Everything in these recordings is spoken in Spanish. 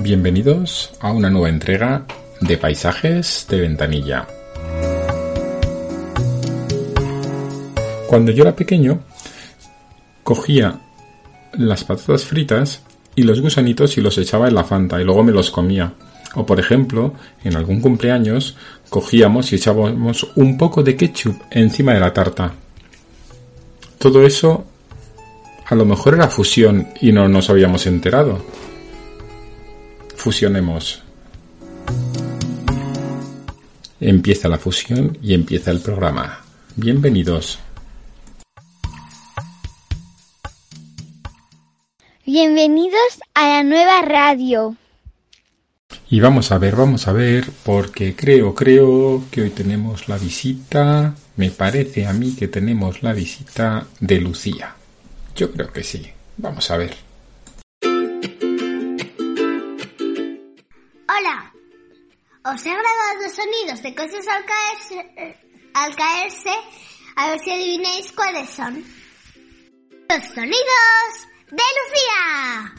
Bienvenidos a una nueva entrega de Paisajes de Ventanilla. Cuando yo era pequeño, cogía las patatas fritas y los gusanitos y los echaba en la fanta y luego me los comía. O por ejemplo, en algún cumpleaños cogíamos y echábamos un poco de ketchup encima de la tarta. Todo eso a lo mejor era fusión y no nos habíamos enterado. Fusionemos. Empieza la fusión y empieza el programa. Bienvenidos. Bienvenidos a la nueva radio. Y vamos a ver, vamos a ver, porque creo, creo que hoy tenemos la visita, me parece a mí que tenemos la visita de Lucía. Yo creo que sí. Vamos a ver. Os he grabado sonidos de cosas al caerse, al caerse. A ver si adivináis cuáles son. Los sonidos de Lucía.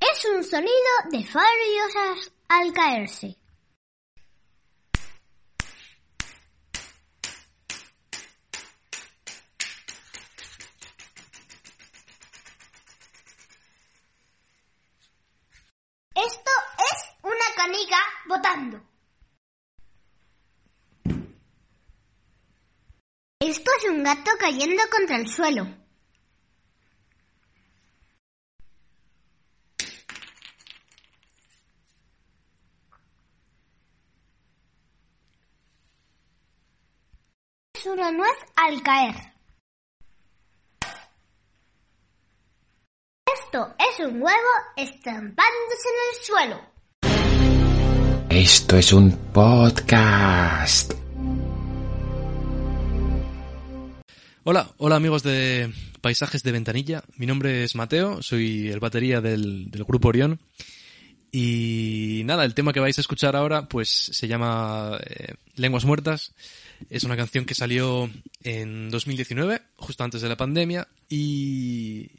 Es un sonido de fariosas al caerse. Esto es una canica botando. Esto es un gato cayendo contra el suelo. Es una nuez al caer. Esto es un huevo estampándose en el suelo. Esto es un podcast. Hola, hola amigos de Paisajes de Ventanilla. Mi nombre es Mateo, soy el batería del, del grupo Orión. Y nada, el tema que vais a escuchar ahora pues se llama eh, Lenguas Muertas. Es una canción que salió en 2019, justo antes de la pandemia. Y,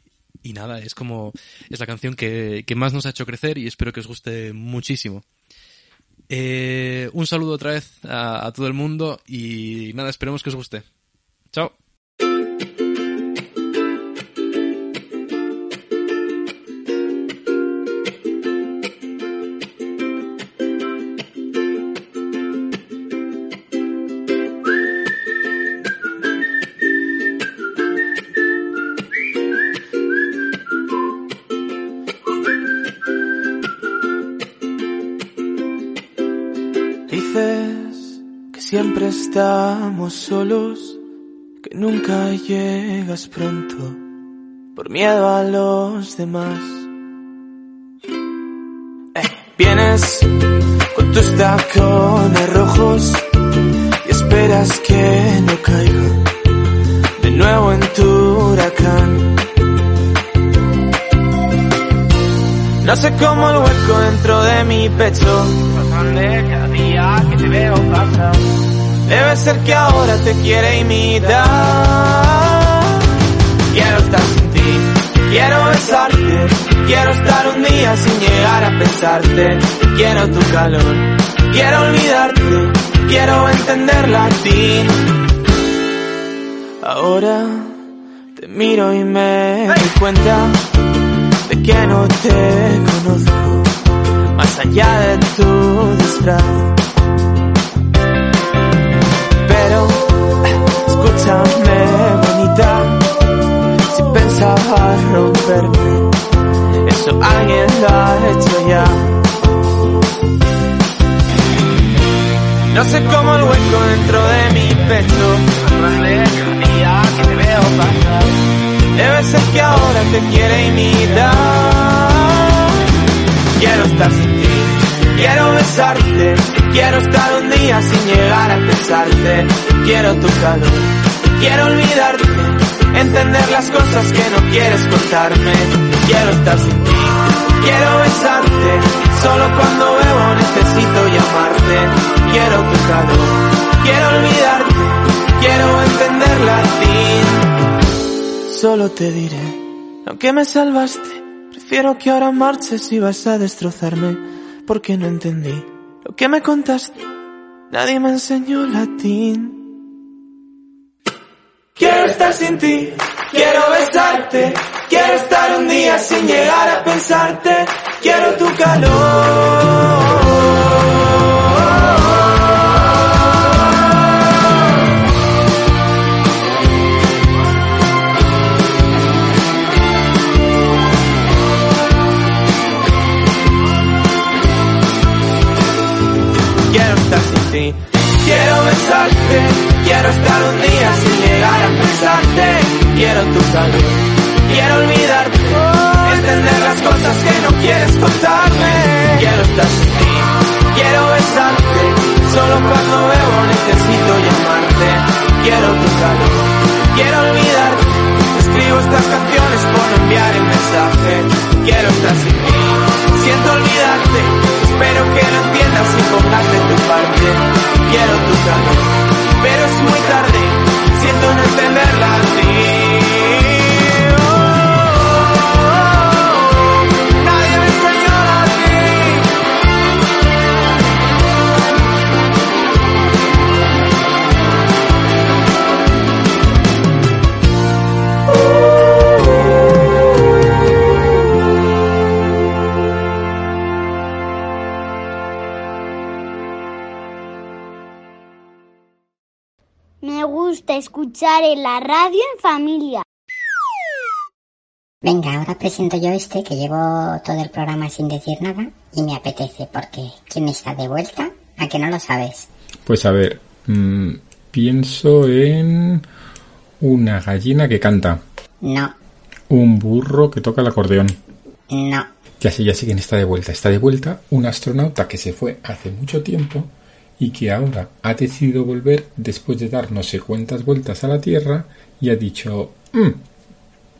y nada, es como es la canción que, que, más nos ha hecho crecer y espero que os guste muchísimo. Eh, un saludo otra vez a, a todo el mundo y nada, esperemos que os guste. Chao. Estamos solos, que nunca llegas pronto por miedo a los demás. Eh, vienes con tus tacones rojos y esperas que no caiga de nuevo en tu huracán. No sé cómo el hueco dentro de mi pecho cada día que te veo pasar. Debe ser que ahora te quiere imitar. Quiero estar sin ti, quiero besarte, quiero estar un día sin llegar a pensarte. Quiero tu calor, quiero olvidarte, quiero entender latín. Ahora te miro y me doy cuenta de que no te conozco más allá de tu disfraz. Romperme, eso alguien lo ha hecho ya. No sé cómo el hueco dentro de mi pecho, que te debe ser que ahora te quiere imitar. Quiero estar sin ti, quiero besarte, quiero estar un día sin llegar a pensarte. Quiero tu calor, quiero olvidarte, entender las cosas que no quieres contarme. Quiero estar sin ti, Quiero besarte, solo cuando bebo necesito llamarte. Quiero tu calor, quiero olvidarte, quiero entender latín. Solo te diré, aunque me salvaste, prefiero que ahora marches y vas a destrozarme, porque no entendí lo que me contaste. Nadie me enseñó latín. Quiero estar sin ti, quiero besarte, quiero estar un día sin llegar a pensarte, quiero tu calor. Quiero estar sin ti, quiero besarte, quiero estar un día quiero tu calor, quiero olvidarte, entender las cosas que no quieres contarme, quiero estar sin ti, quiero besarte, solo cuando bebo necesito llamarte, quiero tu calor, quiero olvidarte, escribo estas canciones por enviar el mensaje, quiero estar sin ti, siento olvidarte, espero que lo entiendas y pongas de tu parte, quiero tu calor, pero es muy tarde, siento escuchar en la radio en familia. Venga, ahora presento yo este que llevo todo el programa sin decir nada y me apetece porque ¿quién está de vuelta? ¿A que no lo sabes? Pues a ver, mm, pienso en una gallina que canta, No, un burro que toca el acordeón. no, Ya sé, ya sé quién está de vuelta. Está de vuelta un astronauta que se fue hace mucho tiempo y que ahora ha decidido volver después de dar no sé cuántas vueltas a la Tierra y ha dicho, "Mm,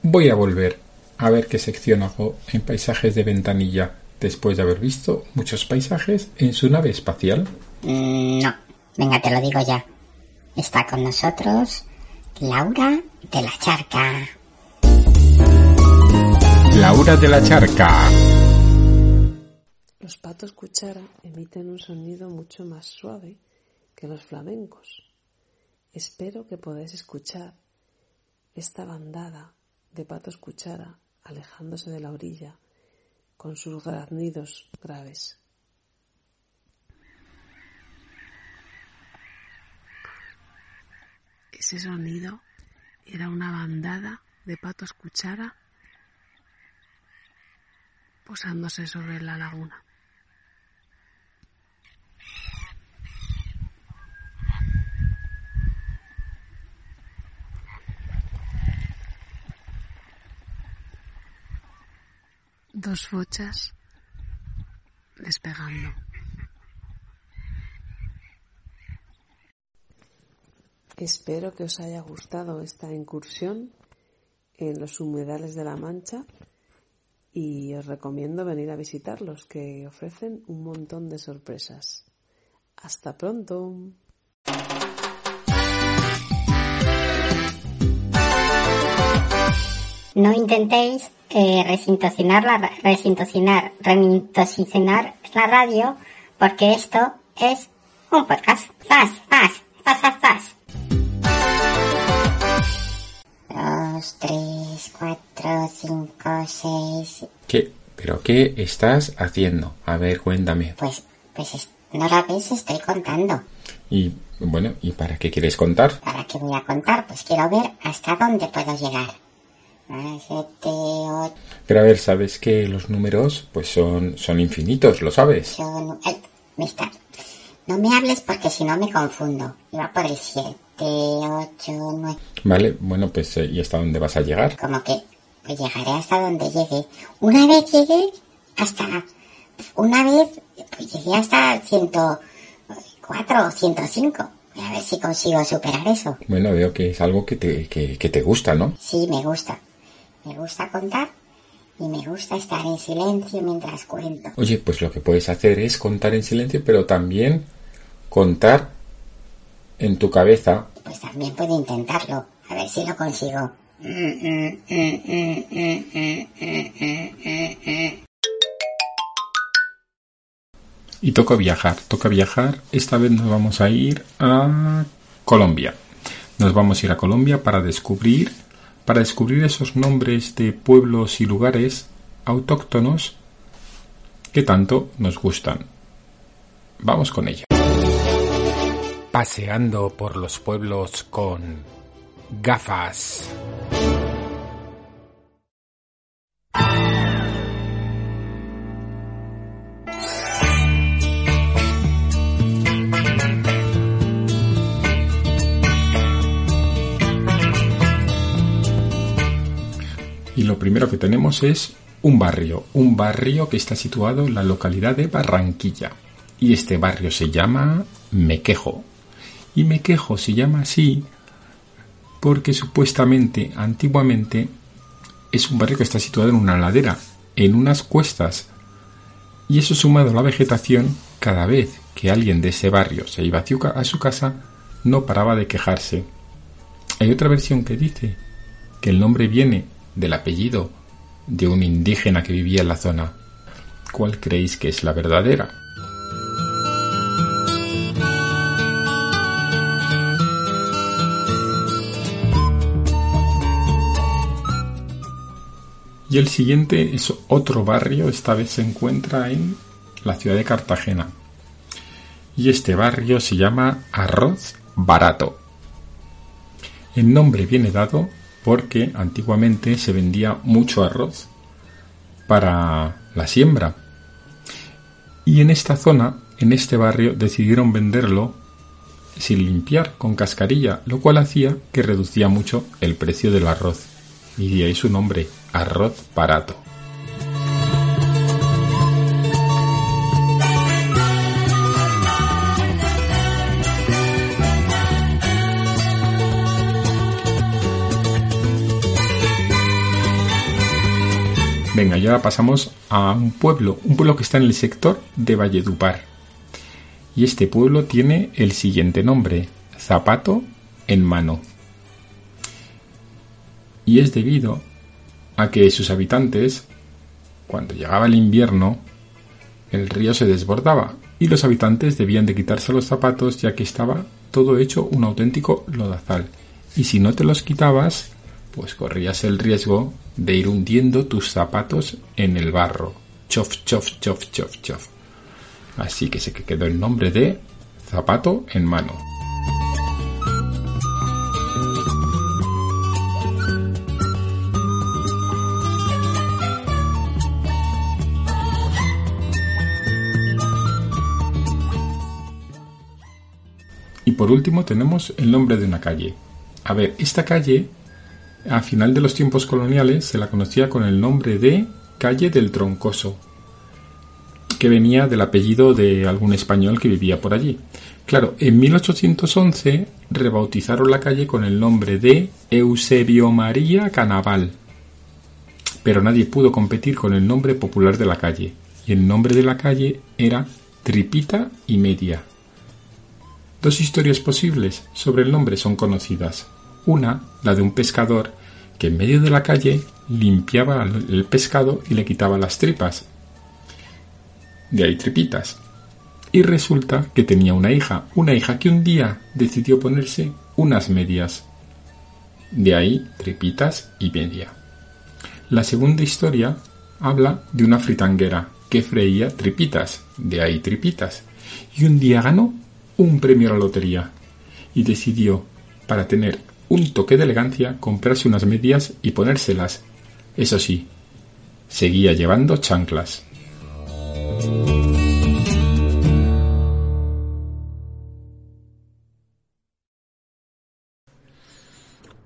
voy a volver a ver qué sección hago en paisajes de ventanilla después de haber visto muchos paisajes en su nave espacial. mm, no. Venga, te lo digo ya. Está con nosotros Laura de la Charca. Laura de la Charca. Los patos cuchara emiten un sonido mucho más suave que los flamencos. Espero que podáis escuchar esta bandada de patos cuchara alejándose de la orilla con sus graznidos graves. Ese sonido era una bandada de patos cuchara posándose sobre la laguna. Dos fochas despegando. Espero que os haya gustado esta incursión en los humedales de la Mancha y os recomiendo venir a visitarlos que ofrecen un montón de sorpresas. Hasta pronto. No intentéis eh, resintocinar, la, resintocinar, remintocinar la radio porque esto es un podcast. Faz, faz, faz, faz, faz. Dos, tres, cuatro, cinco, seis. ¿Qué? ¿Pero qué estás haciendo? A ver, cuéntame. Pues, pues es- no la ves, estoy contando. Y bueno, ¿y para qué quieres contar? ¿Para qué voy a contar? Pues quiero ver hasta dónde puedo llegar. Pero a ver, sabes que los números pues son, son infinitos, ¿lo sabes? ay, está. No me hables porque si no me confundo. Iba por el siete, ocho, nueve. Vale, bueno, pues eh, ¿y hasta dónde vas a llegar? Como que pues llegaré hasta donde llegue. Una vez llegué hasta... Una vez pues llegué hasta el 104 o 105. Voy a ver si consigo superar eso. Bueno, veo que es algo que te, que, que te gusta, ¿no? Sí, me gusta. Me gusta contar y me gusta estar en silencio mientras cuento. Oye, pues lo que puedes hacer es contar en silencio, pero también contar en tu cabeza. Pues también puedo intentarlo, a ver si lo consigo. Y toca viajar, toca viajar. Esta vez nos vamos a ir a Colombia. Nos vamos a ir a Colombia para descubrir, para descubrir esos nombres de pueblos y lugares autóctonos que tanto nos gustan. Vamos con ello. Paseando por los pueblos con gafas. Y lo primero que tenemos es un barrio, un barrio que está situado en la localidad de Barranquilla. Y este barrio se llama Mequejo. Y Mequejo se llama así porque supuestamente, antiguamente, es un barrio que está situado en una ladera, en unas cuestas. Y eso sumado a la vegetación, cada vez que alguien de ese barrio se iba a su casa, no paraba de quejarse. Hay otra versión que dice que el nombre viene del apellido de un indígena que vivía en la zona. ¿Cuál creéis que es la verdadera? Y el siguiente es otro barrio, esta vez se encuentra en la ciudad de Cartagena. Y este barrio se llama Arroz Barato. El nombre viene dado porque antiguamente se vendía mucho arroz para la siembra. Y en esta zona, en este barrio, decidieron venderlo sin limpiar, con cascarilla, lo cual hacía que reducía mucho el precio del arroz. Y de ahí su nombre, arroz barato. Venga, ya pasamos a un pueblo, un pueblo que está en el sector de Valledupar. Y este pueblo tiene el siguiente nombre, Zapato en mano. Y es debido a que sus habitantes, cuando llegaba el invierno, el río se desbordaba y los habitantes debían de quitarse los zapatos ya que estaba todo hecho un auténtico lodazal. Y si no te los quitabas, pues corrías el riesgo de ir hundiendo tus zapatos en el barro. Chof, chof, chof, chof, chof. Así que se quedó el nombre de zapato en mano. Y por último tenemos el nombre de una calle. A ver, esta calle a final de los tiempos coloniales se la conocía con el nombre de Calle del Troncoso, que venía del apellido de algún español que vivía por allí. Claro, en 1811 rebautizaron la calle con el nombre de Eusebio María Canaval, pero nadie pudo competir con el nombre popular de la calle, y el nombre de la calle era Tripita y Media. Dos historias posibles sobre el nombre son conocidas. Una, la de un pescador que en medio de la calle limpiaba el pescado y le quitaba las tripas. De ahí tripitas. Y resulta que tenía una hija, una hija que un día decidió ponerse unas medias. De ahí tripitas y media. La segunda historia habla de una fritanguera que freía tripitas, de ahí tripitas. Y un día ganó un premio a la lotería y decidió, para tener un toque de elegancia, comprarse unas medias y ponérselas. Eso sí, seguía llevando chanclas.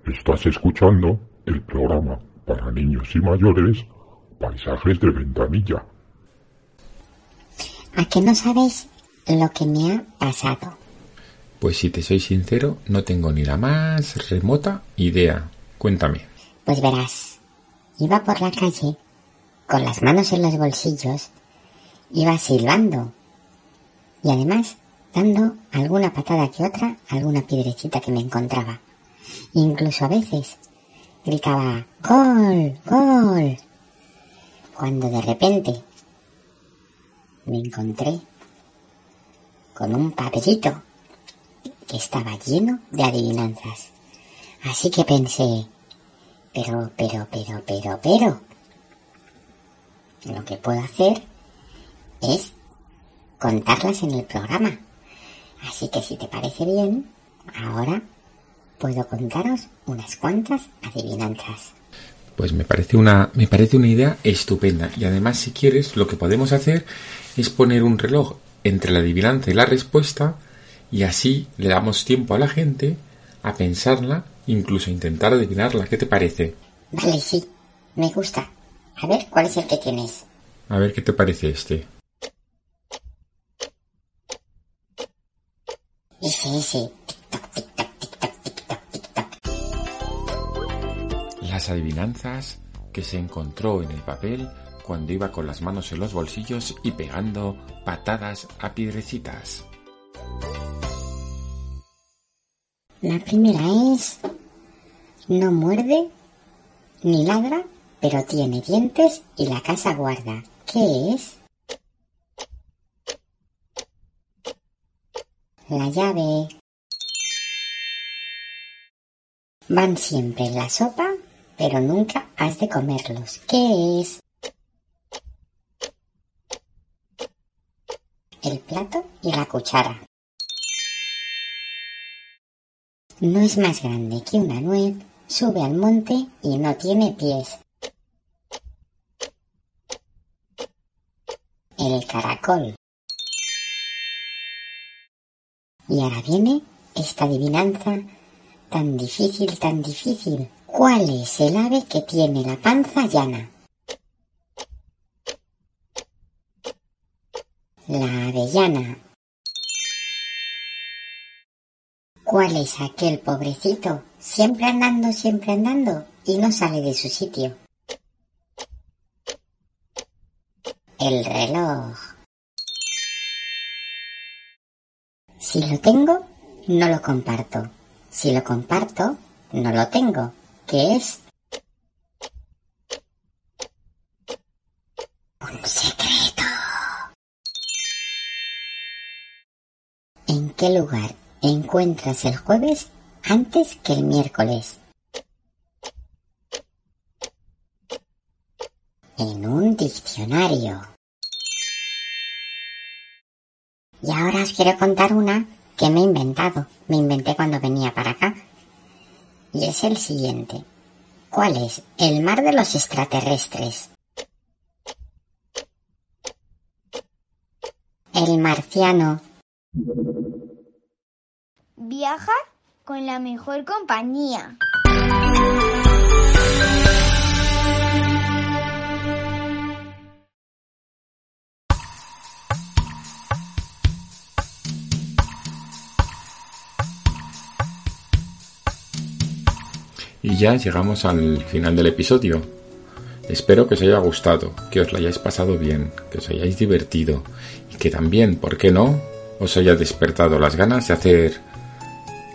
Estás escuchando el programa para niños y mayores Paisajes de Ventanilla. ¿A qué no sabéis lo que me ha pasado? Pues si te soy sincero, no tengo ni la más remota idea. Cuéntame. Pues verás, iba por la calle con las manos en los bolsillos, iba silbando y además dando alguna patada que otra a alguna piedrecita que me encontraba. Incluso a veces gritaba ¡Gol! ¡Gol! Cuando de repente me encontré con un papelito que estaba lleno de adivinanzas. Así que pensé, pero, pero, pero, pero, pero, lo que puedo hacer es contarlas en el programa. Así que si te parece bien, ahora puedo contaros unas cuantas adivinanzas. Pues me parece una, me parece una idea estupenda. Y además, si quieres, lo que podemos hacer es poner un reloj entre la adivinanza y la respuesta, y así le damos tiempo a la gente a pensarla, incluso a intentar adivinarla. ¿Qué te parece? Vale, sí, me gusta. A ver, ¿cuál es el que tienes? A ver qué te parece este. Ese, ese. Tic-toc, tic-toc, tic-toc, tic-toc, tic-toc. Las adivinanzas que se encontró en el papel cuando iba con las manos en los bolsillos y pegando patadas a piedrecitas. La primera es... No muerde ni ladra, pero tiene dientes y la casa guarda. ¿Qué es? La llave. Van siempre en la sopa, pero nunca has de comerlos. ¿Qué es? El plato y la cuchara. No es más grande que una nuez, sube al monte y no tiene pies. El caracol. Y ahora viene esta adivinanza tan difícil, tan difícil. ¿Cuál es el ave que tiene la panza llana? La avellana. ¿Cuál es aquel pobrecito? Siempre andando, siempre andando y no sale de su sitio. El reloj. Si lo tengo, no lo comparto. Si lo comparto, no lo tengo. ¿Qué es? Un secreto. ¿En qué lugar encuentras el jueves antes que el miércoles? En un diccionario. Y ahora os quiero contar una que me he inventado. Me inventé cuando venía para acá. Y es el siguiente. ¿Cuál es el mar de los extraterrestres? El marciano. Viaja con la mejor compañía. Y ya llegamos al final del episodio. Espero que os haya gustado, que os lo hayáis pasado bien, que os hayáis divertido y que también, ¿por qué no?, os haya despertado las ganas de hacer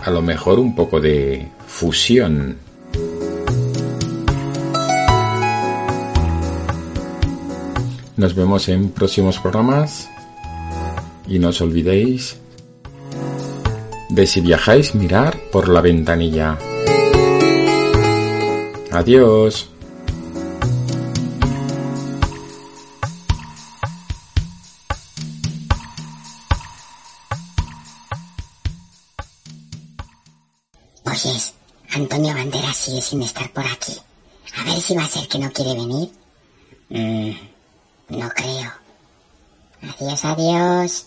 a lo mejor un poco de fusión. Nos vemos en próximos programas y no os olvidéis de si viajáis mirar por la ventanilla. Adiós. Sin estar por aquí. A ver si va a ser que no quiere venir. Mm, no creo. Adiós, adiós.